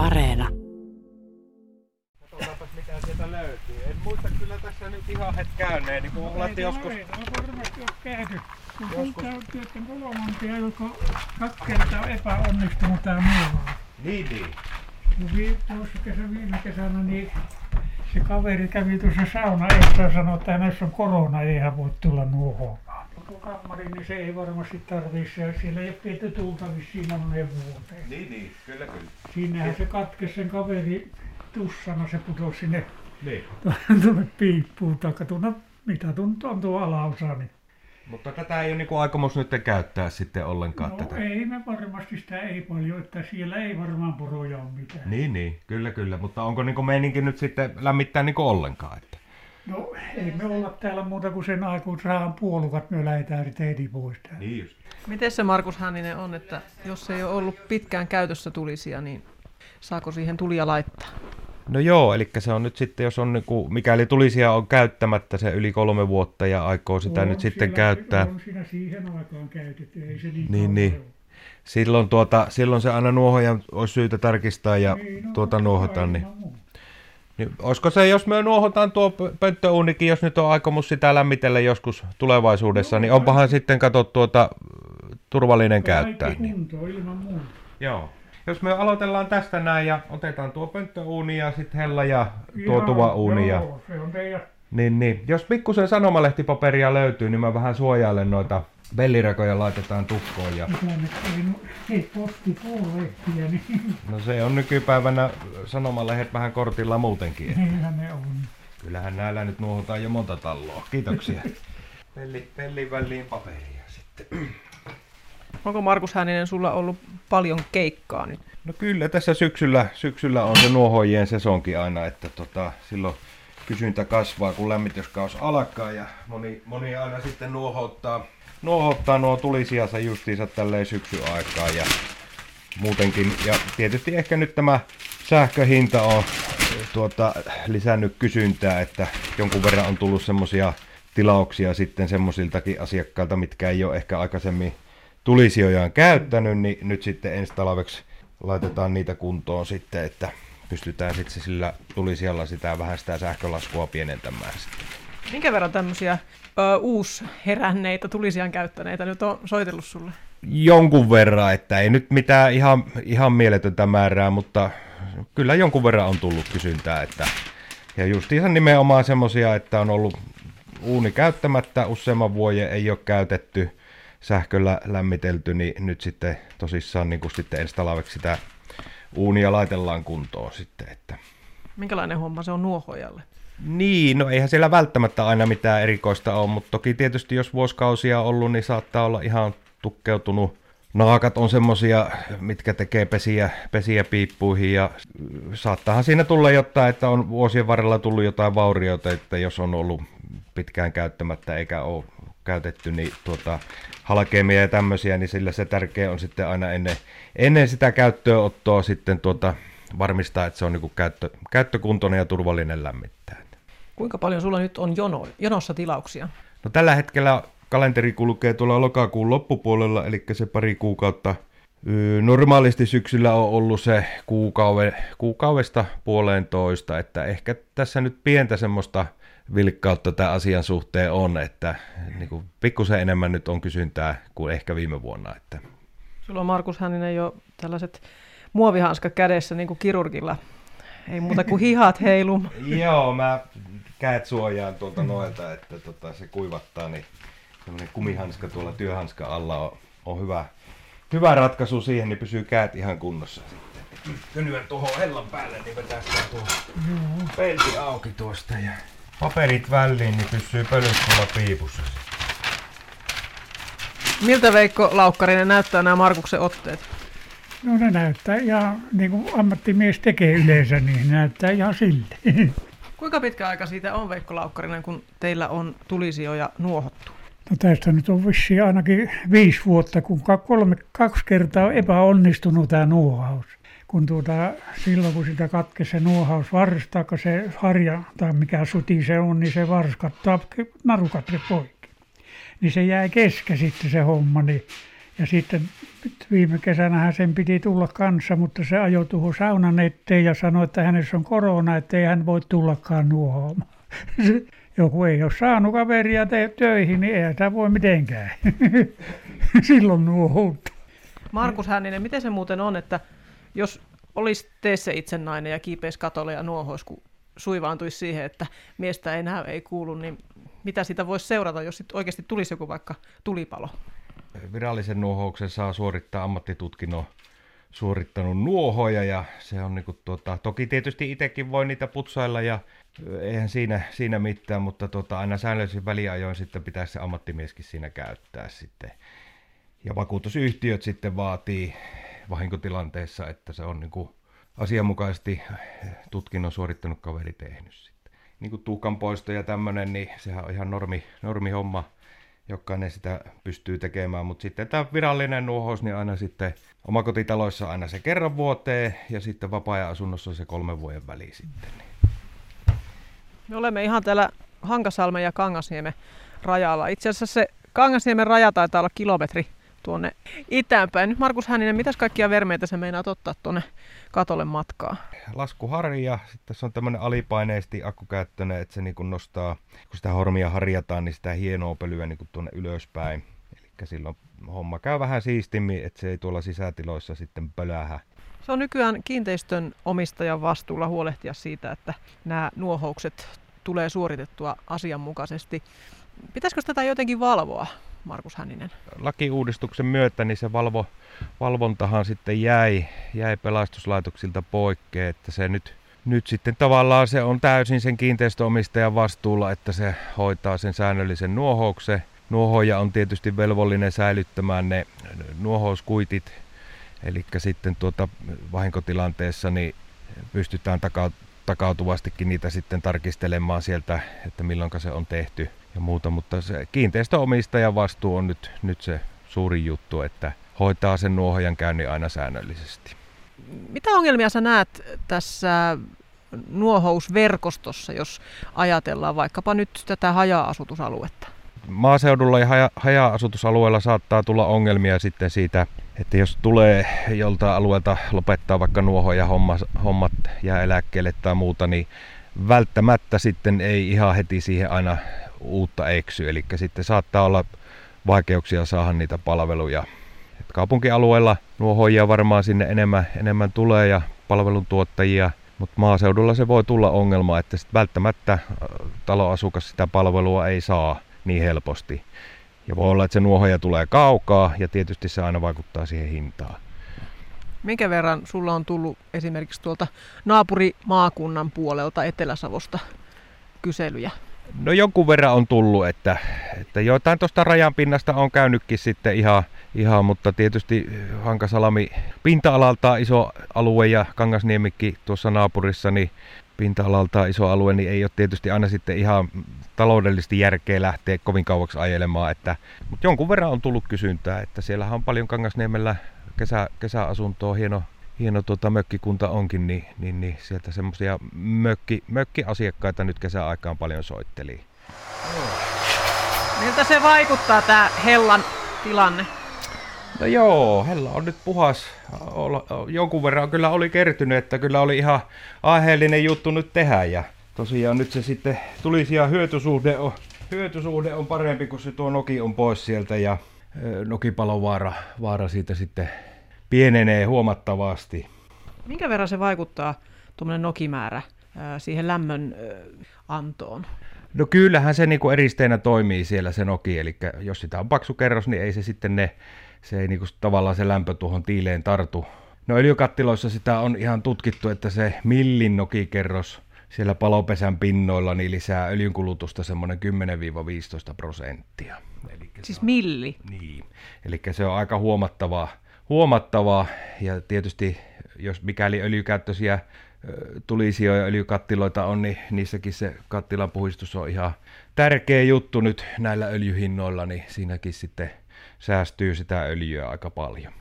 Areena. Katsotaanpas mitä sieltä löytyy. En muista kyllä tässä nyt ihan het käyneen, niin kuin olette joskus... Ei tämä varmasti ole käyty. Kun joskus. käytiin, että kolmantia, joka kaksi kertaa epäonnistunut tämä muualla. Niin, niin. Kun vi, tuossa kesä, viime kesänä, niin se kaveri kävi tuossa sauna ja sanoi, että hänessä on korona, ei hän voi tulla nuohomaan. Kammari, niin se ei varmasti tarvitse, ja siellä ei ole pidetty tulta vissiin moneen vuoteen. Niin, niin, kyllä kyllä. Siinähän se katkesi sen kaveri tussana, se putosi sinne Niin. tuonne piippuun, taikka tuonne, mitä tuntuu on tuo alaosa, niin Mutta tätä ei ole niinku aikomus nyt käyttää sitten ollenkaan No tätä. ei me varmasti sitä ei paljon, että siellä ei varmaan poroja ole mitään. No ei me olla täällä muuta kuin sen aikaa, kun saadaan puolukat, me lähdetään sitten heti pois täältä. Niin just. Miten se Markus Hänninen on, että jos ei ole ollut pitkään käytössä tulisia, niin saako siihen tulia laittaa? No joo, eli se on nyt sitten, jos on niinku, mikäli tulisia on käyttämättä se yli kolme vuotta ja aikoo sitä On nyt sitten siellä- käyttää, On siinä siihen aikaan käytetty, ei se niin Niin, niin. ole. silloin, tuota, silloin se aina nuohojan olisi syytä tarkistaa ja Niin, no, tuota nuohotaan. Niin. Niin, olisiko se, jos me nuohotaan tuo pö- pönttöuunikin, jos nyt on aikomus sitä lämmitellä joskus tulevaisuudessa, Joo, niin onpahan kaikki- sitten kato tuota turvallinen käyttää. Niin. kuntoon ilman muuta. Joo. Jos me aloitellaan tästä näin ja otetaan tuo pönttöuuni ja sitten hella ja tuo tuvauuni ja Joo, se on teidän Niin, niin. Jos pikkusen sanomalehtipaperia löytyy, niin mä vähän suojailen noita bellirakoja laitetaan tukkoon. Ja... mitä nyt ei, no, ei posti puolehtiä, niin No se on nykypäivänä sanomalehdet vähän kortilla muutenkin. niinhän ne on. Kyllähän näillä nyt nuohotaan jo monta talloa. Kiitoksia. Pelli, pellin väliin paperia sitten. Onko Markus Hänninen sulla ollut paljon keikkaa nyt? No kyllä tässä syksyllä, syksyllä on se nuohojien sesonki aina, että tota, silloin kysyntä kasvaa, kun lämmityskaus alkaa ja moni, moni aina sitten nuohottaa, nuohottaa nuo tulisiansa justiinsa tälleen syksyn aikaa ja muutenkin. Ja tietysti ehkä nyt tämä sähköhinta on eh, tuota, lisännyt kysyntää, että jonkun verran on tullut semmoisia tilauksia sitten semmoisiltakin asiakkailta, mitkä ei ole ehkä aikaisemmin tulisijojaan käyttänyt, niin nyt sitten ensi talveksi laitetaan niitä kuntoon sitten, että pystytään sitten sillä tulisijalla sitä vähän sitä sähkölaskua pienentämään sitten. Minkä verran tämmöisiä ö, uusheränneitä tulisian käyttäneitä nyt on soitellut sulle? Jonkun verran, että ei nyt mitään ihan, ihan mieletöntä määrää, mutta kyllä jonkun verran on tullut kysyntää. Että, ja justiinsa nimenomaan semmosia, että on ollut uuni käyttämättä useamman vuoden, ei ole käytetty, sähköllä lämmitelty, niin nyt sitten tosissaan niin kuin sitten ensi talveksi sitä uunia laitellaan kuntoon sitten. Että. Minkälainen homma se on nuohojalle? Niin, no eihän siellä välttämättä aina mitään erikoista ole, mutta toki tietysti jos vuosikausia on ollut, niin saattaa olla ihan tukkeutunut. Naakat on semmosia, mitkä tekee pesiä, pesiä piippuihin ja saattaahan siinä tulla jotain, että on vuosien varrella tullut jotain vaurioita, että jos on ollut pitkään käyttämättä eikä ole käytetty, niin tuota, halkeamia ja tämmöisiä, niin sillä se tärkeä on sitten aina ennen, ennen sitä käyttöönottoa sitten tuota, varmistaa, että se on niin käyttö, käyttökuntoinen ja turvallinen lämmittää. Kuinka paljon sulla nyt on jono, jonossa tilauksia? No tällä hetkellä kalenteri kulkee tuolla lokakuun loppupuolella, eli se pari kuukautta. Normaalisti syksyllä on ollut se kuukauve, kuukaudesta puolentoista, että ehkä tässä nyt pientä semmoista vilkkautta tämän asian suhteen on, että niin kuin pikkusen enemmän nyt on kysyntää kuin ehkä viime vuonna. Että. Sulla on Markus Hänninen jo tällaiset muovihanskat kädessä niin kuin kirurgilla. Ei muuta kuin hihat heilu. Joo, mä käet suojaan tuolta noilta, että tota, se kuivattaa, niin semmoinen kumihanska tuolla työhanska alla on, on hyvä, hyvä ratkaisu siihen, niin pysyy käät ihan kunnossa sitten. Könyän tuohon hellan päälle, niin vetää sitä tuo pelti auki tuosta ja paperit väliin, niin pysyy pölyt tuolla piipussa. Miltä Veikko Laukkarinen näyttää nämä Markuksen otteet? No ne näyttää ihan, niin kuin ammattimies tekee yleensä, niin ne näyttää ihan siltä. Kuinka pitkä aika siitä on Veikko Laukkarinen, kun teillä on tulisijoja nuohottu? No tästä nyt on vissiin ainakin viisi vuotta, kun ka- kolme, kaksi kertaa on epäonnistunut tämä nuohaus. Kun tuota, silloin kun sitä katkesi se nuohaus varsta, kun se harja tai mikä suti se on, niin se vars kattaa narukat poikki. Niin se jäi kesken sitten se homma. Niin, Ja sitten viime kesänähän sen piti tulla kanssa, mutta se ajoi tuohon saunan eteen ja sanoi, että hänessä on korona, että ei hän voi tullakaan nuohoamaan. Joku ei ole saanut kaveria töihin, niin ei tämä voi mitenkään. Silloin nuohoutta. Markus Hänninen, miten se muuten on, että jos olisi teessä itse nainen ja kiipeisi katolle ja nuohoisi, kun suivaantuisi siihen, että miestä ei näy, ei kuulu, niin mitä siitä voisi seurata, jos sit oikeasti tulisi joku vaikka tulipalo? Virallisen nuohouksen saa suorittaa ammattitutkinnon suorittanut nuohoja ja se on niinku tuota, toki tietysti itsekin voi niitä putsailla ja eihän siinä, siinä mitään, mutta tuota, aina säännöllisin väliajoin sitten pitäisi se ammattimieskin siinä käyttää sitten. Ja vakuutusyhtiöt sitten vaatii vahinkotilanteessa, että se on niinku asianmukaisesti tutkinnon suorittanut kaveri tehnyt sitten. Niin kuin tuhkan poisto ja tämmöinen, niin sehän on ihan normi, normi homma, jokainen sitä pystyy tekemään, mutta sitten tämä virallinen nuohous, niin aina sitten omakotitaloissa aina se kerran vuoteen ja sitten vapaa-ajan asunnossa se kolmen vuoden väliin sitten. Niin. Me olemme ihan täällä Hankasalmen ja Kangasniemen rajalla. Itse asiassa se Kangasniemen raja taitaa olla kilometri tuonne itäänpäin. Nyt Markus Hänninen, mitäs kaikkia vermeitä se meinaa ottaa tuonne katolle matkaa? Laskuharja, ja sitten se on tämmöinen alipaineisesti akkukäyttöinen, että se niin kuin nostaa, kun sitä hormia harjataan, niin sitä hienoa pölyä niin tuonne ylöspäin. Eli silloin homma käy vähän siistimmin, että se ei tuolla sisätiloissa sitten pölähä. Se on nykyään kiinteistön omistajan vastuulla huolehtia siitä, että nämä nuohoukset tulee suoritettua asianmukaisesti. Pitäisikö tätä jotenkin valvoa? Markus Hänninen? Lakiuudistuksen myötä niin se valvo, valvontahan sitten jäi, jäi pelastuslaitoksilta poikkeen, että se nyt, nyt sitten tavallaan se on täysin sen kiinteistöomistajan vastuulla, että se hoitaa sen säännöllisen nuohouksen. Nuohoja on tietysti velvollinen säilyttämään ne nuohouskuitit, eli sitten tuota vahinkotilanteessa niin pystytään takautuvastikin niitä sitten tarkistelemaan sieltä, että milloin se on tehty ja muuta, mutta se kiinteistöomistajan vastuu on nyt, nyt se suuri juttu, että hoitaa sen nuohojan käynnin aina säännöllisesti. Mitä ongelmia sä näet tässä nuohousverkostossa, jos ajatellaan vaikkapa nyt tätä haja-asutusaluetta? Maaseudulla ja haja-asutusalueella saattaa tulla ongelmia sitten siitä, että jos tulee jolta alueelta lopettaa vaikka nuohoja hommat, hommat ja eläkkeelle tai muuta, niin välttämättä sitten ei ihan heti siihen aina uutta eksy, eli sitten saattaa olla vaikeuksia saada niitä palveluja. Et kaupunkialueella nuohoijia varmaan sinne enemmän, enemmän tulee ja palveluntuottajia, mutta maaseudulla se voi tulla ongelma, että sit välttämättä taloasukas sitä palvelua ei saa niin helposti. Ja voi olla, että se nuohoja tulee kaukaa ja tietysti se aina vaikuttaa siihen hintaan. Minkä verran sulla on tullut esimerkiksi tuolta naapurimaakunnan puolelta Etelä-Savosta kyselyjä? No jonkun verran on tullut, että, että joitain tuosta rajan pinnasta on käynytkin sitten ihan, ihan mutta tietysti Hankasalami pinta-alalta iso alue ja Kangasniemikki tuossa naapurissa, niin pinta-alalta iso alue, niin ei ole tietysti aina sitten ihan taloudellisesti järkeä lähteä kovin kauaksi ajelemaan, että, mutta jonkun verran on tullut kysyntää, että siellä on paljon Kangasniemellä kesä, kesäasuntoa, hieno, hieno tuota mökkikunta onkin, niin, niin, niin sieltä semmoisia mökki, mökkiasiakkaita nyt kesäaikaan paljon soitteli. Miltä se vaikuttaa tämä Hellan tilanne? No joo, Hella on nyt puhas. Jonkun verran kyllä oli kertynyt, että kyllä oli ihan aiheellinen juttu nyt tehdä. Ja tosiaan nyt se sitten tulisi ja hyötysuhde on, hyötysuhde on parempi, kun se tuo Noki on pois sieltä ja Nokipalovaara vaara siitä sitten pienenee huomattavasti. Minkä verran se vaikuttaa tuommoinen nokimäärä siihen lämmön antoon? No kyllähän se niinku eristeenä toimii siellä se noki, eli jos sitä on paksu kerros, niin ei se sitten ne, se ei niinku tavallaan se lämpö tuohon tiileen tartu. No öljykattiloissa sitä on ihan tutkittu, että se millin nokikerros siellä palopesän pinnoilla niin lisää öljynkulutusta semmoinen 10-15 prosenttia. Elikkä siis milli? Niin, eli se on aika huomattavaa huomattavaa ja tietysti jos mikäli öljykäyttöisiä tulisia ja öljykattiloita on, niin niissäkin se kattilan puhistus on ihan tärkeä juttu nyt näillä öljyhinnoilla, niin siinäkin sitten säästyy sitä öljyä aika paljon.